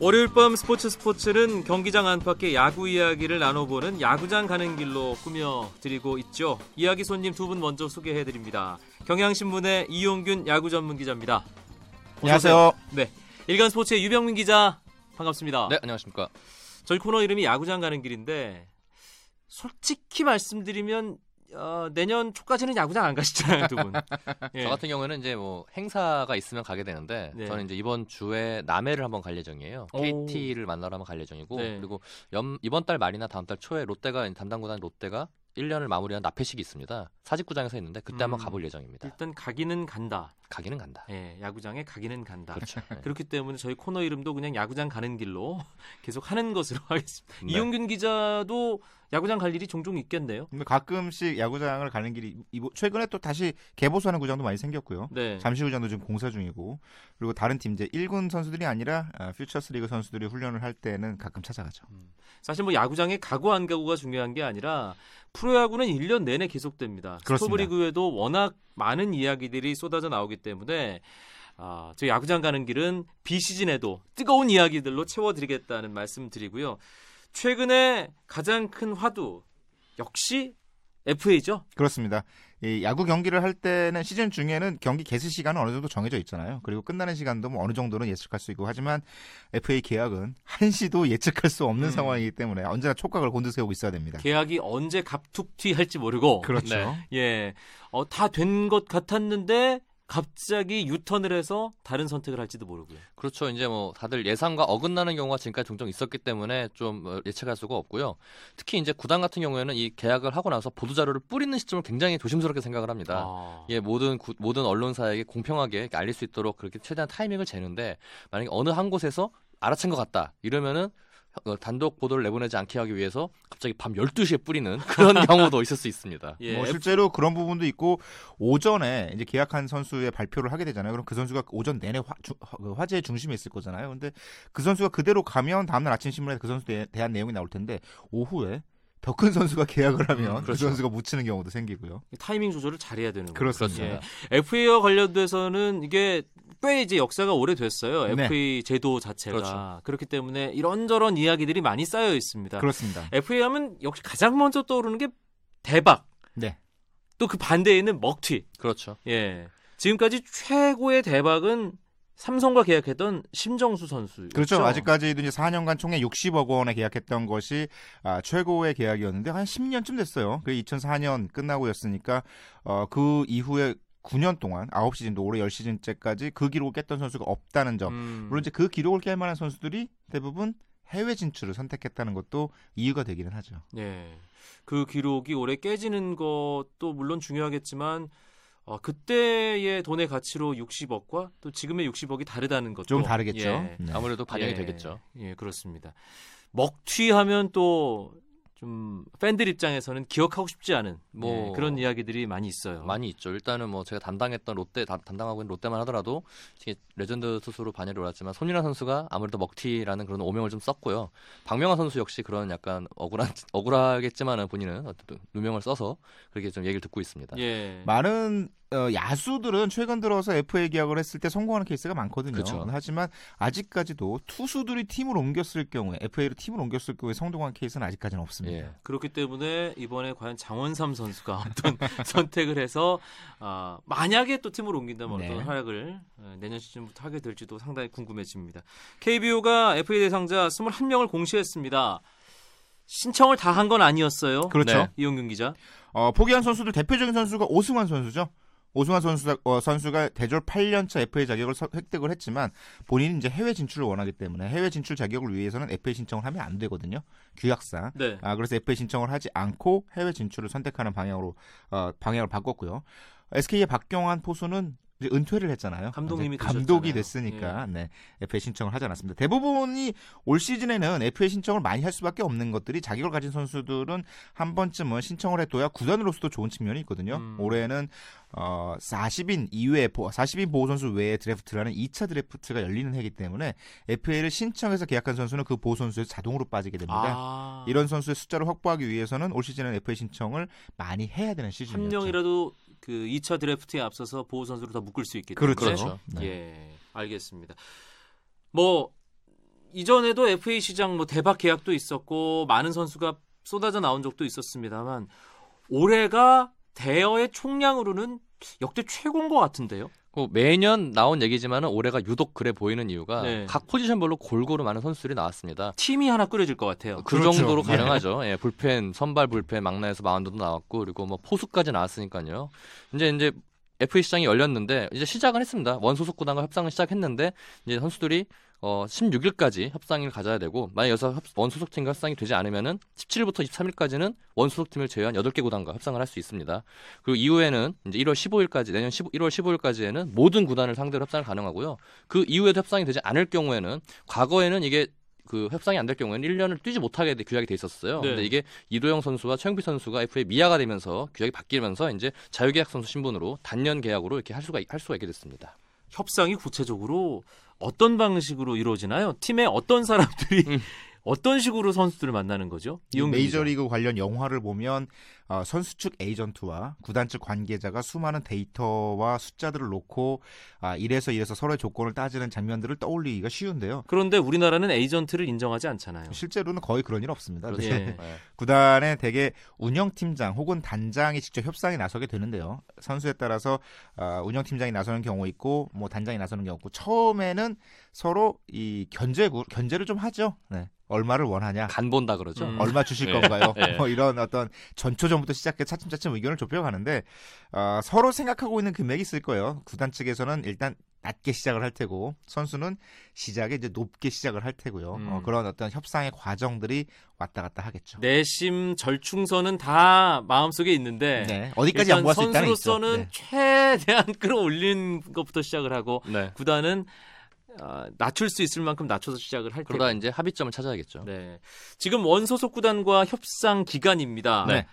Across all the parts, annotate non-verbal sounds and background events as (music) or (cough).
월요일 밤 스포츠 스포츠는 경기장 안팎의 야구 이야기를 나눠보는 야구장 가는 길로 꾸며드리고 있죠. 이야기 손님 두 분 먼저 소개해드립니다. 경향신문의 이용균 야구 전문 기자입니다. 안녕하세요. 네, 일간 스포츠의 유병민 기자 반갑습니다. 네, 안녕하십니까. 저희 코너 이름이 야구장 가는 길인데 솔직히 말씀드리면 어, 내년 초까지는 야구장 안 가시잖아요, 두 분. (laughs) 예. 저 같은 경우에는 이제 뭐 행사가 있으면 가게 되는데 네. 저는 이제 이번 주에 남해를 한번 갈 예정이에요. 오. KT를 만나러 한번 갈 예정이고 네. 그리고 염, 이번 달 말이나 다음 달 초에 롯데가 담당 구단 롯데가 1년을 마무리한 납회식이 있습니다. 사직구장에서 있는데 그때 한번 음. 가볼 예정입니다. 일단 가기는 간다. 가기는 간다. 예, 야구장에 가기는 간다. 그렇죠. 네. 그렇기 때문에 저희 코너 이름도 그냥 야구장 가는 길로 (laughs) 계속 하는 것으로 하겠습니다. 네. 이용균 기자도 야구장 갈 일이 종종 있겠네요. 근데 가끔씩 야구장을 가는 길이 최근에 또 다시 개보수하는 구장도 많이 생겼고요. 네. 잠실구장도 지금 공사 중이고 그리고 다른 팀 이제 1군 선수들이 아니라 아, 퓨처스리그 선수들이 훈련을 할 때는 가끔 찾아가죠. 사실 뭐 야구장에 가고 안 가고가 중요한 게 아니라 프로야구는 1년 내내 계속됩니다. 그렇습니다. 스토브리그에도 워낙 많은 이야기들이 쏟아져 나오기 때문에 아, 저 야구장 가는 길은 비시즌에도 뜨거운 이야기들로 채워드리겠다는 말씀 드리고요. 최근에 가장 큰 화두 역시 FA죠. 그렇습니다. 이 야구 경기를 할 때는 시즌 중에는 경기 개수 시간은 어느 정도 정해져 있잖아요. 그리고 끝나는 시간도 뭐 어느 정도는 예측할 수 있고 하지만 FA 계약은 한시도 예측할 수 없는 음. 상황이기 때문에 언제나 촉각을 곤두세우고 있어야 됩니다. 계약이 언제 갑툭튀 할지 모르고 그렇죠. 네. 예, 어, 다 된 것 같았는데 갑자기 유턴을 해서 다른 선택을 할지도 모르고요. 그렇죠. 이제 뭐 다들 예상과 어긋나는 경우가 지금까지 종종 있었기 때문에 좀 어, 예측할 수가 없고요. 특히 이제 구단 같은 경우에는 이 계약을 하고 나서 보도 자료를 뿌리는 시점을 굉장히 조심스럽게 생각을 합니다. 아, 예, 모든 구- 모든 언론사에게 공평하게 알릴 수 있도록 그렇게 최대한 타이밍을 재는데 만약에 어느 한 곳에서 알아챈 것 같다 이러면은 어, 단독 보도를 내보내지 않게 하기 위해서 갑자기 밤 12시에 뿌리는 (laughs) 그런 경우도 있을 수 있습니다. 예, 뭐 실제로 그런 부분도 있고 오전에 이제 계약한 선수의 발표를 하게 되잖아요. 그럼 그 선수가 오전 내내 화, 주, 그 화제의 중심에 있을 거잖아요. 근데 그 선수가 그대로 가면 다음날 아침 신문에 그 선수에 대한 내용이 나올 텐데 오후에 더 큰 선수가 (laughs) 계약을 하면 음, 그 그렇죠. 선수가 묻히는 경우도 생기고요. 타이밍 조절을 잘해야 되는 거죠. 그렇습니다. 예. FA와 관련돼서는 이게 꽤 이제 역사가 오래됐어요. 네. FA 제도 자체가 그렇죠. 그렇기 때문에 이런저런 이야기들이 많이 쌓여 있습니다. 그렇습니다. FA 하면 역시 가장 먼저 떠오르는 게 대박. 네. 또 그 반대에는 먹튀. 그렇죠. 예. 지금까지 최고의 대박은 삼성과 계약했던 심정수 선수. 그렇죠. 아직까지도 이제 4년간 총액 60억 원에 계약했던 것이 아, 최고의 계약이었는데 한 10년쯤 됐어요. 그 2004년 끝나고였으니까 어, 그 이후에 9년 동안 9시즌도 올해 10시즌째까지 그 기록을 깼던 선수가 없다는 점. 음, 물론 이제 그 기록을 깰 만한 선수들이 대부분 해외 진출을 선택했다는 것도 이유가 되기는 하죠. 예. 그 기록이 올해 깨지는 것도 물론 중요하겠지만 어, 그때의 돈의 가치로 60억과 또 지금의 60억이 다르다는 것도 좀 다르겠죠. 예. 네. 아무래도 반영이 예, 되겠죠. 예, 그렇습니다. 먹튀하면 또 좀 팬들 입장에서는 기억하고 싶지 않은 뭐 예, 그런 이야기들이 많이 있어요. 많이 있죠. 일단은 뭐 제가 담당했던 롯데 다- 담당하고 있는 롯데만 하더라도 레전드 투수로 반열에 올랐지만 손민한 선수가 아무래도 먹튀라는 그런 오명을 좀 썼고요. 박명환 선수 역시 그런 약간 억울한 (laughs) 억울하겠지만은 본인은 어쨌든 누명을 써서 그렇게 좀 얘기를 듣고 있습니다. 예. 많은 어, 야수들은 최근 들어서 FA 계약을 했을 때 성공하는 케이스가 많거든요. 그렇죠. 하지만 아직까지도 투수들이 팀을 옮겼을 경우에 FA로 팀을 옮겼을 경우에 성공한 케이스는 아직까지는 없습니다. 예. 그렇기 때문에 이번에 과연 장원삼 선수가 어떤 (laughs) 선택을 해서 아, 만약에 또 팀을 옮긴다면 네. 어떤 활약을 어, 내년 시즌부터 하게 될지도 상당히 궁금해집니다. KBO가 FA 대상자 21명을 공시했습니다. 신청을 다 한 건 아니었어요. 그렇죠. 네. 이용균 기자. 어, 포기한 선수들 대표적인 선수가 오승환 선수죠. 오승환 선수, 어, 선수가 대졸 8년차 FA 자격을 서- 획득을 했지만 본인이 이제 해외 진출을 원하기 때문에 해외 진출 자격을 위해서는 FA 신청을 하면 안 되거든요. 규약상. 네. 아, 그래서 FA 신청을 하지 않고 해외 진출을 선택하는 방향으로 어, 방향을 바꿨고요. SK의 박경환 포수는 은퇴를 했잖아요. 감독님이 감독이 되셨잖아요. 됐으니까 네, FA 신청을 하지 않았습니다. 대부분이 올 시즌에는 FA 신청을 많이 할 수밖에 없는 것들이 자격을 가진 선수들은 한 번쯤은 신청을 해둬야 구단으로서도 좋은 측면이 있거든요. 음. 올해는 어, 40인 이외에 40인 보호 선수 외에 드래프트라는 2차 드래프트가 열리는 해이기 때문에 FA를 신청해서 계약한 선수는 그 보호 선수에서 자동으로 빠지게 됩니다. 아, 이런 선수의 숫자를 확보하기 위해서는 올 시즌은 FA 신청을 많이 해야 되는 한 시즌이었죠. 명이라도 그 2차 드래프트에 앞서서 보호 선수로 더 묶을 수 있기 때문에 그렇죠. 그렇죠. 네. 예, 알겠습니다. 뭐 이전에도 FA 시장 뭐 대박 계약도 있었고 많은 선수가 쏟아져 나온 적도 있었습니다만 올해가 대여의 총량으로는 역대 최고인 것 같은데요. 뭐 매년 나온 얘기지만은 올해가 유독 그래 보이는 이유가 네. 각 포지션별로 골고루 많은 선수들이 나왔습니다. 팀이 하나 꾸려질 것 같아요. 그 그렇죠. 정도로 예. 가능하죠. 예, 불펜, 선발 불펜, 막나에서 마운드도 나왔고 그리고 뭐 포수까지 나왔으니까요. 이제 이제 FA 시장이 열렸는데 이제 시작은 했습니다. 원 소속 구단과 협상을 시작했는데 이제 선수들이 어 16일까지 협상을 가져야 되고 만약 여기서 협- 원 소속 팀과 협상이 되지 않으면은 17일부터 23일까지는 원 소속 팀을 제외한 8개 구단과 협상을 할 수 있습니다. 그리고 이후에는 이제 1월 15일까지 내년 15, 1월 15일까지에는 모든 구단을 상대로 협상을 가능하고요. 그 이후에도 협상이 되지 않을 경우에는 과거에는 이게 그 협상이 안 될 경우에는 1년을 뛰지 못하게 돼- 규약이 돼 있었어요. 네. 근데 이게 이도영 선수와 최영필 선수가 FA 미아가 되면서 규약이 바뀌면서 이제 자유계약 선수 신분으로 단년 계약으로 이렇게 할 수가 할 수가 있게 됐습니다. 협상이 구체적으로 어떤 방식으로 이루어지나요? 팀의 어떤 사람들이 음. (laughs) 어떤 식으로 선수들을 만나는 거죠? 메이저리그 관련 영화를 보면 어, 선수 측 에이전트와 구단 측 관계자가 수많은 데이터와 숫자들을 놓고 아, 이래서 이래서 서로의 조건을 따지는 장면들을 떠올리기가 쉬운데요. 그런데 우리나라는 에이전트를 인정하지 않잖아요. 실제로는 거의 그런 일 없습니다. 그렇죠. 네. 예. 네. 구단의 대개 운영팀장 혹은 단장이 직접 협상에 나서게 되는데요. 선수에 따라서 어, 운영팀장이 나서는 경우 있고 뭐 단장이 나서는 경우 있고 처음에는 서로 이 견제 견제를 좀 하죠. 네. 얼마를 원하냐? 간 본다 그러죠. 음. 얼마 주실 예. 건가요? 예. 뭐 이런 어떤 전초전부터 시작해 차츰차츰 의견을 좁혀가는데 어, 서로 생각하고 있는 금액이 있을 거예요. 구단 측에서는 일단 낮게 시작을 할 테고 선수는 시작에 이제 높게 시작을 할 테고요. 음. 어, 그런 어떤 협상의 과정들이 왔다 갔다 하겠죠. 내심 절충선은 다 마음속에 있는데 네. 어디까지 양보할 수 있다는. 선수로서는 네. 최대한 끌어올리는 것부터 시작을 하고 네. 구단은 어, 낮출 수 있을 만큼 낮춰서 시작을 할 그러다 테고. 이제 합의점을 찾아야겠죠. 네. 지금 원소속 구단과 협상 기간입니다. 네.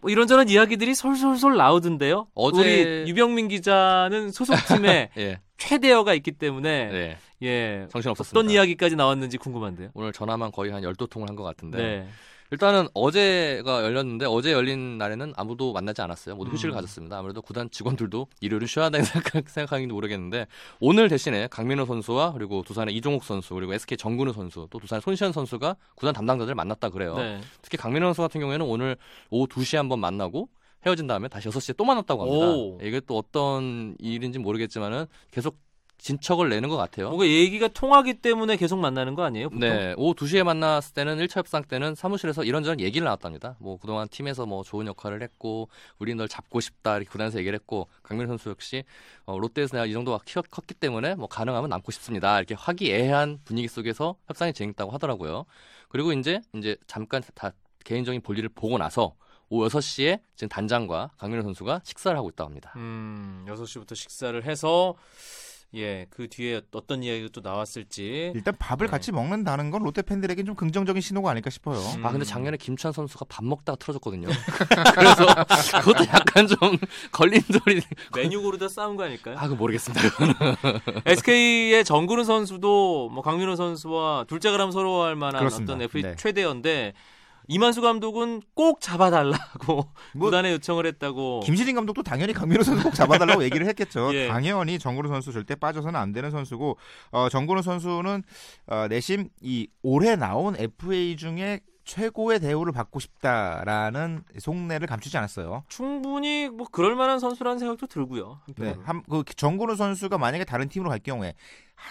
뭐 이런저런 이야기들이 솔솔솔 나오던데요. 어제- 우리 유병민 기자는 소속팀에 (laughs) 예. 최대여가 있기 때문에 네. 예. 정신 없었습니다. 어떤 이야기까지 나왔는지 궁금한데요. 오늘 전화만 거의 한 12통을 한 것 같은데 네. 일단은 어제가 열렸는데 어제 열린 날에는 아무도 만나지 않았어요. 모두 휴식을 음. 가졌습니다. 아무래도 구단 직원들도 일요일은 쉬어야 한다고 생각- 생각하기도 모르겠는데 오늘 대신에 강민호 선수와 그리고 두산의 이종욱 선수 그리고 SK 정근우 선수 또 두산의 손시현 선수가 구단 담당자들 만났다 그래요. 네. 특히 강민호 선수 같은 경우에는 오늘 오후 2시에 한번 만나고 헤어진 다음에 다시 6시에 또 만났다고 합니다. 오. 이게 또 어떤 일인지 모르겠지만은 계속 진척을 내는 것 같아요. 뭔가 얘기가 통하기 때문에 계속 만나는 거 아니에요? 보통? 네, 오후 2시에 만났을 때는 1차 협상 때는 사무실에서 이런저런 얘기를 나눴답니다. 뭐 그동안 팀에서 뭐 좋은 역할을 했고 우리 널 잡고 싶다 이렇게 구단에서 얘기를 했고 강민 선수 역시 어, 롯데에서 내가 이 정도 키 컸기 때문에 뭐 가능하면 남고 싶습니다. 이렇게 화기애애한 분위기 속에서 협상이 진행됐다고 하더라고요. 그리고 이제 이제 잠깐 다 개인적인 볼일을 보고 나서 오후 6시에 지금 단장과 강민호 선수가 식사를 하고 있다고 합니다. 음, 6시부터 식사를 해서 예, 그 뒤에 어떤 이야기가 또 나왔을지. 일단 밥을 네. 같이 먹는다는 건 롯데 팬들에겐 좀 긍정적인 신호가 아닐까 싶어요. 음. 아 근데 작년에 김찬 선수가 밥 먹다가 틀어졌거든요. (laughs) 그래서 그것도 약간 좀 걸림돌이 메뉴 고르다 싸운 거 아닐까요? 아, 그 모르겠습니다. (laughs) SK의 정근우 선수도 뭐 강민호 선수와 둘째가 라면 서러워할 만한 그렇습니다. 어떤 FA 네. 최대였는데 이만수 감독은 꼭 잡아달라고 뭐 구단에 요청을 했다고. 김신인 감독도 당연히 강민호 선수 꼭 잡아달라고 (laughs) 얘기를 했겠죠. 예. 당연히 정근우 선수 절대 빠져서는 안 되는 선수고 어, 정근우 선수는 어, 내심 이 올해 나온 FA 중에 최고의 대우를 받고 싶다라는 속내를 감추지 않았어요. 충분히 뭐 그럴 만한 선수라는 생각도 들고요. 네, 한, 그 정근우 선수가 만약에 다른 팀으로 갈 경우에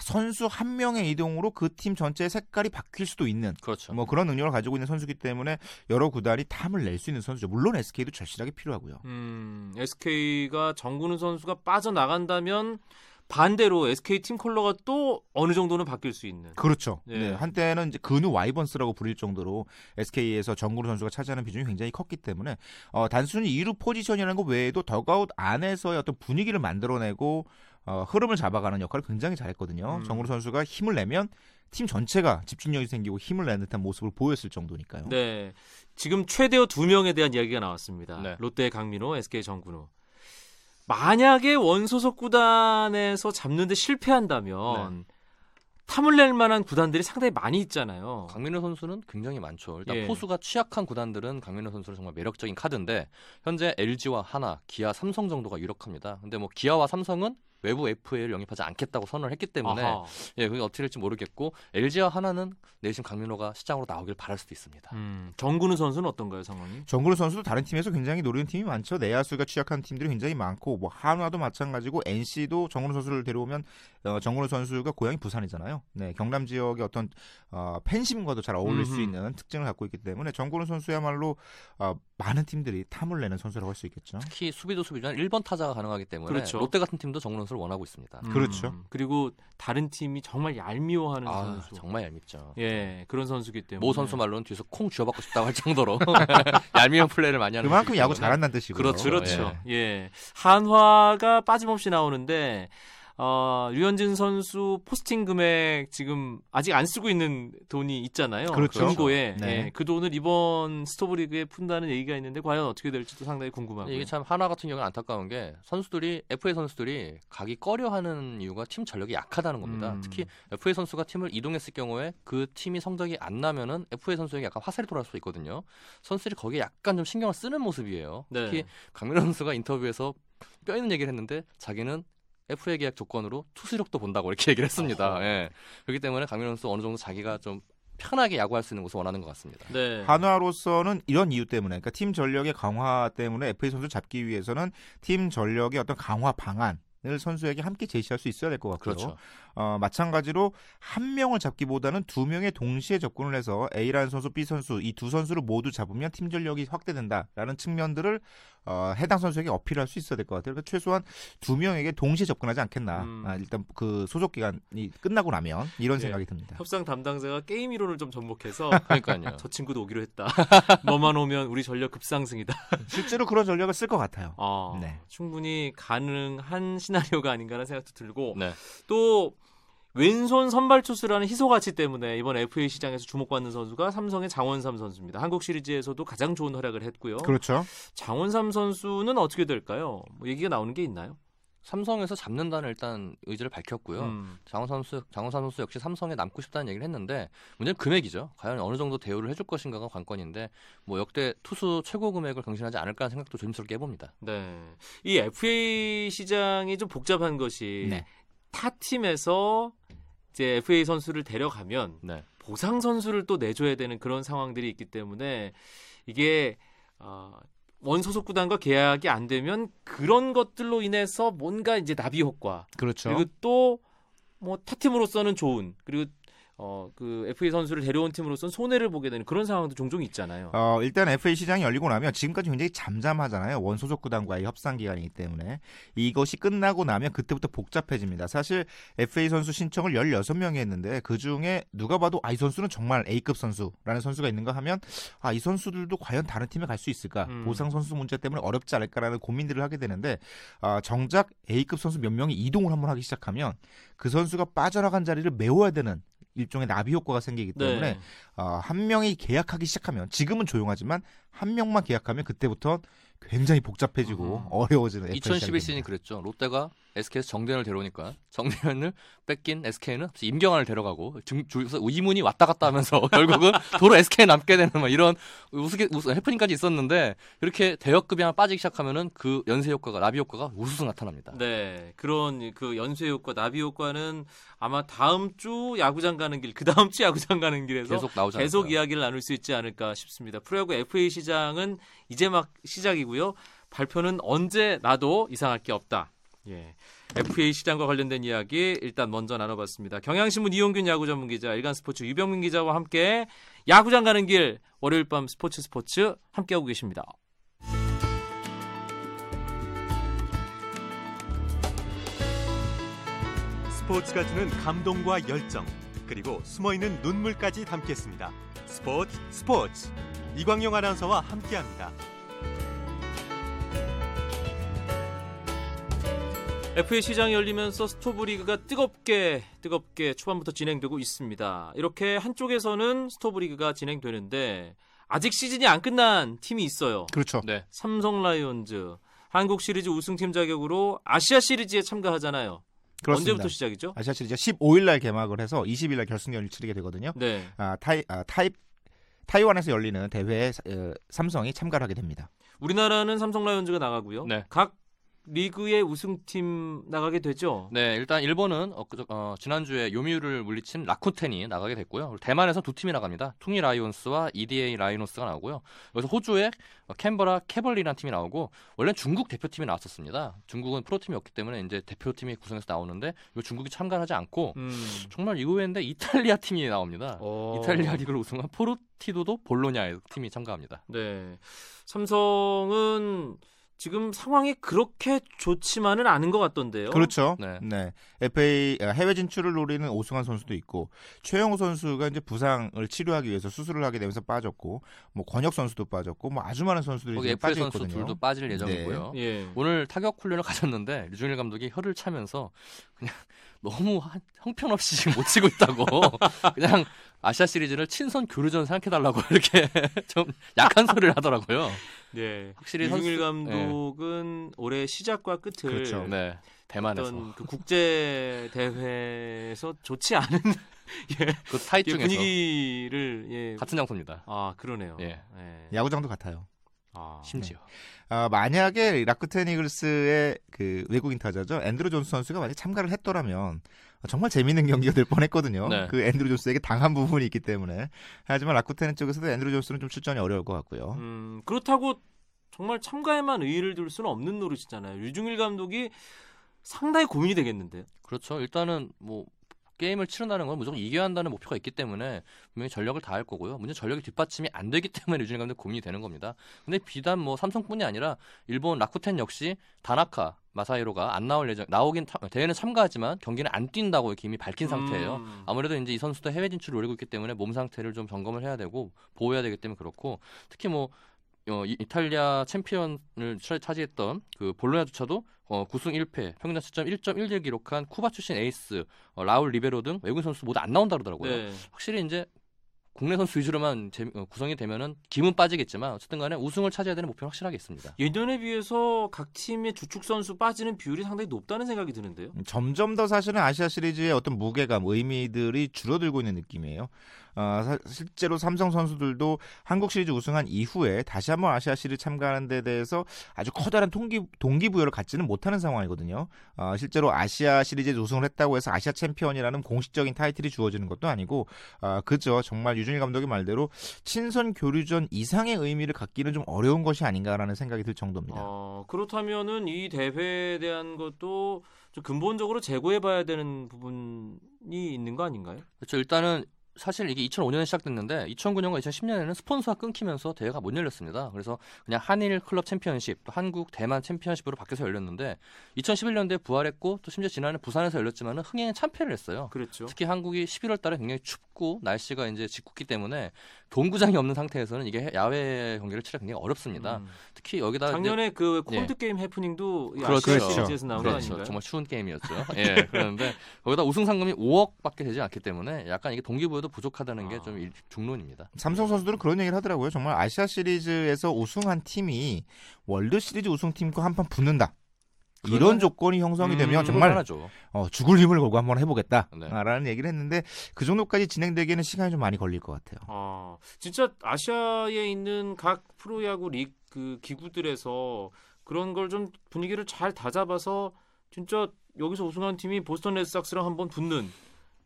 선수 한 명의 이동으로 그 팀 전체의 색깔이 바뀔 수도 있는 그렇죠. 뭐 그런 능력을 가지고 있는 선수기 때문에 여러 구단이 탐을 낼 수 있는 선수죠. 물론 SK도 절실하게 필요하고요. 음, SK가 정근우 선수가 빠져나간다면 반대로 SK 팀 컬러가 또 어느 정도는 바뀔 수 있는. 그렇죠. 예. 네, 한때는 이제 근우 와이번스라고 부릴 정도로 SK에서 정근우 선수가 차지하는 비중이 굉장히 컸기 때문에 어, 단순히 2루 포지션이라는 것 외에도 더가웃 안에서의 어떤 분위기를 만들어내고 어, 흐름을 잡아가는 역할을 굉장히 잘했거든요. 음. 정근우 선수가 힘을 내면 팀 전체가 집중력이 생기고 힘을 내는 듯한 모습을 보였을 정도니까요. 네. 지금 최대어 두 명에 대한 이야기가 나왔습니다. 네. 롯데 강민호, SK 정근우. 만약에 원소속 구단에서 잡는데 실패한다면 탐을 낼 만한 구단들이 상당히 많이 있잖아요. 강민호 선수는 굉장히 많죠. 일단 예. 포수가 취약한 구단들은 강민호 선수는 정말 매력적인 카드인데 현재 LG와 하나, 기아, 삼성 정도가 유력합니다. 근데 뭐 기아와 삼성은 외부 FA를 영입하지 않겠다고 선언을 했기 때문에 아하. 예, 그게 어떻게 될지 모르겠고 LG와 하나는 내심 강민호가 시장으로 나오길 바랄 수도 있습니다. 음, 정근우 선수는 어떤가요 상황이? 정근우 선수도 다른 팀에서 굉장히 노리는 팀이 많죠. 내야수가 취약한 팀들이 굉장히 많고 뭐 한화도 마찬가지고 NC도 정근우 선수를 데려오면 어, 정근우 선수가 고향이 부산이잖아요. 네, 경남 지역의 어떤 어, 팬심과도 잘 어울릴 수 음흠. 있는 특징을 갖고 있기 때문에 정근우 선수야말로 어, 많은 팀들이 탐을 내는 선수라고 할 수 있겠죠. 특히 수비도 수비지만 1번 타자가 가능하기 때문에 그렇죠. 롯데 같은 팀도 정근 선수 를 원하고 있습니다. 음, 그렇죠. 그리고 다른 팀이 정말 얄미워하는 아, 선수. 정말 얄밉죠. 예, 그런 선수기 때문에. 모 선수 말로는 뒤에서 콩 쥐어받고 싶다고 할 정도로 (laughs) (laughs) 얄미운 플레이를 많이 하는 그만큼 야구. 잘한다는 뜻이고요. 그렇죠. 그렇죠. 예. 한화가 빠짐없이 나오는데 어, 류현진 선수 포스팅 금액 지금 아직 안 쓰고 있는 돈이 있잖아요. 그렇죠. 금고에 네. 예, 그 돈을 이번 스토브리그에 푼다는 얘기가 있는데 과연 어떻게 될지도 상당히 궁금하고요. 이게 참 하나 같은 경우는 안타까운 게 선수들이 FA 선수들이 가기 꺼려하는 이유가 팀 전력이 약하다는 겁니다. 음. 특히 FA 선수가 팀을 이동했을 경우에 그 팀이 성적이 안 나면은 FA 선수에게 약간 화살이 돌아올 수 있거든요. 선수들이 거기에 약간 좀 신경을 쓰는 모습이에요. 네. 특히 강민호 선수가 인터뷰에서 뼈 있는 얘기를 했는데 자기는 FA 계약 조건으로 투수력도 본다고 이렇게 (laughs) 얘기를 했습니다. 예. 그렇기 때문에 강민호 선수 어느 정도 자기가 좀 편하게 야구할 수 있는 곳을 원하는 것 같습니다. 네. 한화로서는 이런 이유 때문에 그러니까 팀 전력의 강화 때문에 FA 선수 를 잡기 위해서는 팀 전력의 어떤 강화 방안 을 선수에게 함께 제시할 수 있어야 될 것 같고요. 그렇죠. 어, 마찬가지로 한 명을 잡기보다는 두 명의 동시에 접근을 해서 A라는 선수, B 선수 이 두 선수를 모두 잡으면 팀 전력이 확대된다라는 측면들을 어, 해당 선수에게 어필할 수 있어야 될 것 같아요. 그러니까 최소한 두 명에게 동시에 접근하지 않겠나. 음. 아, 일단 그 소속 기간이 끝나고 나면 이런 예. 생각이 듭니다. 협상 담당자가 게임 이론을 좀 접목해서 (laughs) 그러니까요. 저 친구도 오기로 했다. (laughs) 너만 오면 우리 전력 급상승이다. (laughs) 실제로 그런 전력을 쓸 것 같아요. 아, 네. 충분히 가능한 시나리오가 아닌가라는 생각도 들고 네. 또 왼손 선발 투수라는 희소 가치 때문에 이번 FA 시장에서 주목받는 선수가 삼성의 장원삼 선수입니다. 한국 시리즈에서도 가장 좋은 활약을 했고요. 그렇죠. 장원삼 선수는 어떻게 될까요? 뭐 얘기가 나오는 게 있나요? 삼성에서 잡는다는 일단 의지를 밝혔고요. 음, 장원 선수, 장원삼 선수 역시 삼성에 남고 싶다는 얘기를 했는데 문제는 금액이죠. 과연 어느 정도 대우를 해줄 것인가가 관건인데 뭐 역대 투수 최고 금액을 경신하지 않을까 하는 생각도 조심스럽게 해봅니다. 네. 이 FA 시장이 좀 복잡한 것이 네. 타 팀에서 이제 FA 선수를 데려가면 네. 보상 선수를 또 내줘야 되는 그런 상황들이 있기 때문에 이게 어, 원 소속 구단과 계약이 안 되면 그런 것들로 인해서 뭔가 이제 나비 효과 그렇죠. 그리고 또 뭐 타 팀으로서는 좋은 그리고 어, 그 FA 선수를 데려온 팀으로서는 손해를 보게 되는 그런 상황도 종종 있잖아요. 어, 일단 FA 시장이 열리고 나면 지금까지 굉장히 잠잠하잖아요. 원소속 구단과의 협상 기간이기 때문에. 이것이 끝나고 나면 그때부터 복잡해집니다. 사실 FA 선수 신청을 16명이 했는데 그 중에 누가 봐도 아, 이 선수는 정말 A급 선수라는 선수가 있는가 하면 아, 이 선수들도 과연 다른 팀에 갈 수 있을까? 음. 보상 선수 문제 때문에 어렵지 않을까라는 고민들을 하게 되는데 아, 정작 A급 선수 몇 명이 이동을 한번 하기 시작하면 그 선수가 빠져나간 자리를 메워야 되는 일종의 나비 효과가 생기기 때문에 네. 어, 한 명이 계약하기 시작하면 지금은 조용하지만 한 명만 계약하면 그때부터 굉장히 복잡해지고 음. 어려워지는 FA 2011 시즌이 시작이 됩니다. 그랬죠. 롯데가 SK에서 정대현을 데려오니까 정대현을 뺏긴 SK는 임경환을 데려가고 중, 줄서 이문이 왔다 갔다 하면서 (laughs) 결국은 도로 SK에 남게 되는 막 이런 우스개 우스 해프닝까지 있었는데 이렇게 대역급이 하나 빠지기 시작하면은 그 연쇄 효과가 나비 효과가 우수수 나타납니다. 네, 그런 그 연쇄 효과, 나비 효과는 아마 다음 주 야구장 가는 길, 그 다음 주 야구장 가는 길에서 계속 나오지 계속 않을까요? 이야기를 나눌 수 있지 않을까 싶습니다. 프로야구 FA 시장은 이제 막 시작이고요. 발표는 언제 나도 이상할 게 없다. 예. FA 시장과 관련된 이야기 일단 먼저 나눠봤습니다. 경향신문 이용균 야구 전문 기자, 일간 스포츠 유병민 기자와 함께 야구장 가는 길 월요일 밤 스포츠 스포츠 함께하고 계십니다. 스포츠가 주는 감동과 열정 그리고 숨어있는 눈물까지 담겠습니다. 스포츠 스포츠 이광용 아나운서와 함께합니다. FA 시장이 열리면서 스토브리그가 뜨겁게 뜨겁게 초반부터 진행되고 있습니다. 이렇게 한쪽에서는 스토브리그가 진행되는데 아직 시즌이 안 끝난 팀이 있어요. 그렇죠. 네. 삼성 라이온즈 한국 시리즈 우승팀 자격으로 아시아 시리즈에 참가하잖아요. 그렇습니다. 언제부터 시작이죠? 아시아 시리즈 15일 날 개막을 해서 20일 날 결승전을 치르게 되거든요. 네. 아, 타이 아, 타이 타이완에서 열리는 대회에 어, 삼성이 참가를 하게 됩니다. 우리나라는 삼성 라이온즈가 나가고요. 네. 각 리그의 우승팀 나가게 되죠. 네, 일단 일본은 어, 그- 어, 지난주에 요미우리를 물리친 라쿠텐이 나가게 됐고요. 대만에서 두 팀이 나갑니다. 퉁이 라이온스와 EDA 라이노스가 나오고요. 여기서 호주의 어, 캔버라 캐벌리라는 팀이 나오고 원래 는 중국 대표팀이 나왔었습니다. 중국은 프로팀이 없기 때문에 이제 대표팀이 구성해서 나오는데 이 중국이 참가하지 않고 음. 정말 의외인데 이탈리아 팀이 나옵니다. 어. 이탈리아 리그를 우승한 포르티도도 볼로냐 팀이 참가합니다. 네. 삼성은 지금 상황이 그렇게 좋지만은 않은 것 같던데요. 그렇죠. 네. 네. FA 아, 해외 진출을 노리는 오승환 선수도 있고 최영호 선수가 이제 부상을 치료하기 위해서 수술을 하게 되면서 빠졌고 뭐 권혁 선수도 빠졌고 뭐 아주 많은 선수들이 거기 FA 선수 있거든요. 둘도 빠질 예정이고요. 예. 오늘 타격 훈련을 (laughs) 가졌는데 류준일 감독이 혀를 차면서 그냥 너무 한- 형편없이 지금 못 치고 있다고 (laughs) 그냥 아시아 시리즈를 친선 교류전 생각해달라고 (laughs) 이렇게 좀 약한 소리를 하더라고요. 네. 확실히 선수- 감독은 올해 시작과 끝을 그렇죠. 네, 대만에서 어떤 그 국제 대회에서 좋지 않은 (laughs) 그 타이 예, 중에서 분위기를 예. 같은 장소입니다. 아 그러네요. 예. 예. 야구장도 같아요. 아, 심지어 아, 만약에 라쿠텐 이글스의 그 외국인 타자죠 앤드루 존스 선수가 만약 참가를 했더라면 정말 재밌는 경기가 될 뻔했거든요. 네. 그 앤드루 존스에게 당한 부분이 있기 때문에 하지만 라쿠텐 쪽에서도 앤드루 존스는 좀 출전이 어려울 것 같고요. 음, 그렇다고 정말 참가에만 의의를 둘 수는 없는 노릇이잖아요. 류중일 감독이 상당히 고민이 되겠는데요. 그렇죠. 일단은 뭐 게임을 치른다는 건 무조건 이겨야 한다는 목표가 있기 때문에 분명히 전력을 다할 거고요. 문제 전력이 뒷받침이 안 되기 때문에 류준일 감독 고민이 되는 겁니다. 근데 비단 뭐 삼성뿐이 아니라 일본 라쿠텐 역시 다나카 마사히로가 안 나올 예정 나오긴 타- 대회는 참가하지만 경기는 안 뛴다고 이미 밝힌 상태예요. 음. 아무래도 이제 이 선수도 해외 진출을 노리고 있기 때문에 몸 상태를 좀 점검을 해야 되고 보호해야 되기 때문에 그렇고 특히 뭐 어, 이- 이탈리아 챔피언을 차- 차지했던 그 볼로냐조차도 어, 9승 1패, 평균 자책점 1.11 기록한 쿠바 출신 에이스 어, 라울 리베로 등 외국인 선수 모두 안 나온다 그러더라고요. 네. 확실히 이제 국내 선수 위주로만 재- 어, 구성이 되면은 김은 빠지겠지만 어쨌든 간에 우승을 차지해야 되는 목표는 확실하게 있습니다. 예년에 비해서 각 팀의 주축 선수 빠지는 비율이 상당히 높다는 생각이 드는데요. 점점 더 사실은 아시아 시리즈의 어떤 무게감, 의미들이 줄어들고 있는 느낌이에요. 어, 사- 실제로 삼성 선수들도 한국 시리즈 우승한 이후에 다시 한번 아시아 시리즈 참가하는 데 대해서 아주 커다란 동기, 동기부여를 갖지는 못하는 상황이거든요. 어, 실제로 아시아 시리즈에 우승을 했다고 해서 아시아 챔피언이라는 공식적인 타이틀이 주어지는 것도 아니고 어, 그저 정말 류중일 감독의 말대로 친선 교류전 이상의 의미를 갖기는 좀 어려운 것이 아닌가라는 생각이 들 정도입니다. 어, 그렇다면은 이 대회에 대한 것도 좀 근본적으로 재고해봐야 되는 부분이 있는 거 아닌가요? 그렇죠. 일단은 사실 이게 2005년에 시작됐는데 2009년과 2010년에는 스폰서가 끊기면서 대회가 못 열렸습니다. 그래서 그냥 한일 클럽 챔피언십, 또 한국 대만 챔피언십으로 바뀌어서 열렸는데 2011년도에 부활했고 또 심지어 지난해 부산에서 열렸지만 은 흥행에 참패를 했어요. 그렇죠. 특히 한국이 11월 달에 굉장히 춥고 날씨가 이제 짓궂기 때문에 돔구장이 없는 상태에서는 이게 야외 경기를 치르기 굉장히 어렵습니다. 음. 특히 여기다 작년에 그 예. 콜드 게임 해프닝도 이 그렇죠. 아시아 시리즈에서 나온 거 그렇죠. 아닌가요? 정말 추운 게임이었죠. 예. 그런데 거기다 우승 상금이 5억밖에 되지 않기 때문에 약간 이게 동기부여도 부족하다는 게 아. 좀 중론입니다. 삼성 선수들은 그런 얘기를 하더라고요. 정말 아시아 시리즈에서 우승한 팀이 월드 시리즈 우승 팀과 한 판 붙는다. 이런 조건이 형성이 음, 되면 정말 하죠. 어, 죽을 힘을 걸고 한번 네. 해보겠다라는 얘기를 했는데 그 정도까지 진행되기에는 시간이 좀 많이 걸릴 것 같아요. 아, 진짜 아시아에 있는 각 프로야구 리그 기구들에서 그런 걸 좀 분위기를 잘 다잡아서 진짜 여기서 우승한 팀이 보스턴 레드삭스랑 한번 붙는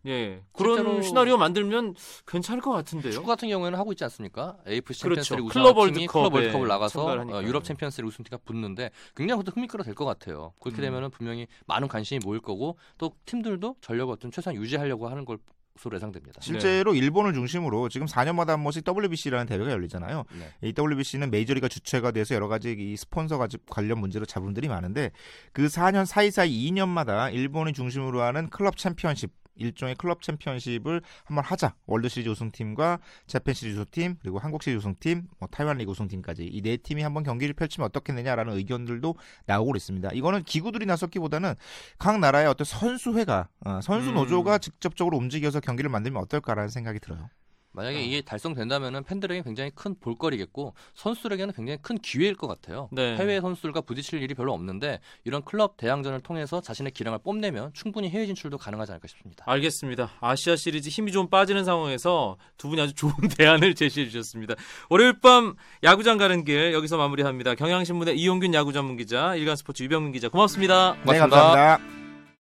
예 그런 실제로- 시나리오 만들면 괜찮을 것 같은데요. 축구 같은 경우에는 하고 있지 않습니까? AFC 그렇죠. 챔피언스리그 클럽 우승한 팀이 클럽 월드컵을 나가서 어. 유럽 챔피언스리그 우승팀과 붙는데 굉장히 그것도 흥밋거리 될 것 같아요. 그렇게 음. 되면은 분명히 많은 관심이 모일 거고 또 팀들도 전력을 어떤 최소한 유지하려고 하는 것으로 예상됩니다. 실제로 일본을 중심으로 지금 4년마다 한 번씩 WBC라는 대회가 열리잖아요. 네. 이 WBC는 메이저리그가 주체가 돼서 여러 가지 이 스폰서 관련 문제로 잡음들이 많은데 그 4년 사이사이 2년마다 일본을 중심으로 하는 클럽 챔피언십 일종의 클럽 챔피언십을 한번 하자. 월드 시리즈 우승팀과 재팬 시리즈 우승팀 그리고 한국 시리즈 우승팀, 뭐 타이완 리그 우승팀까지 이 네 팀이 한번 경기를 펼치면 어떻겠느냐라는 의견들도 나오고 있습니다. 이거는 기구들이 나섰기보다는 각 나라의 어떤 선수회가 어, 선수 음. 노조가 직접적으로 움직여서 경기를 만들면 어떨까라는 생각이 들어요. 만약에 어. 이게 달성된다면은 팬들에게 굉장히 큰 볼거리겠고 선수들에게는 굉장히 큰 기회일 것 같아요. 네. 해외 선수들과 부딪힐 일이 별로 없는데 이런 클럽 대항전을 통해서 자신의 기량을 뽐내면 충분히 해외 진출도 가능하지 않을까 싶습니다. 알겠습니다. 아시아 시리즈 힘이 좀 빠지는 상황에서 두 분이 아주 좋은 (laughs) 대안을 제시해 주셨습니다. 월요일 밤 야구장 가는 길 여기서 마무리합니다. 경향신문의 이용균 야구 전문 기자, 일간스포츠 유병민 기자 고맙습니다. 네, 고맙습니다. 감사합니다.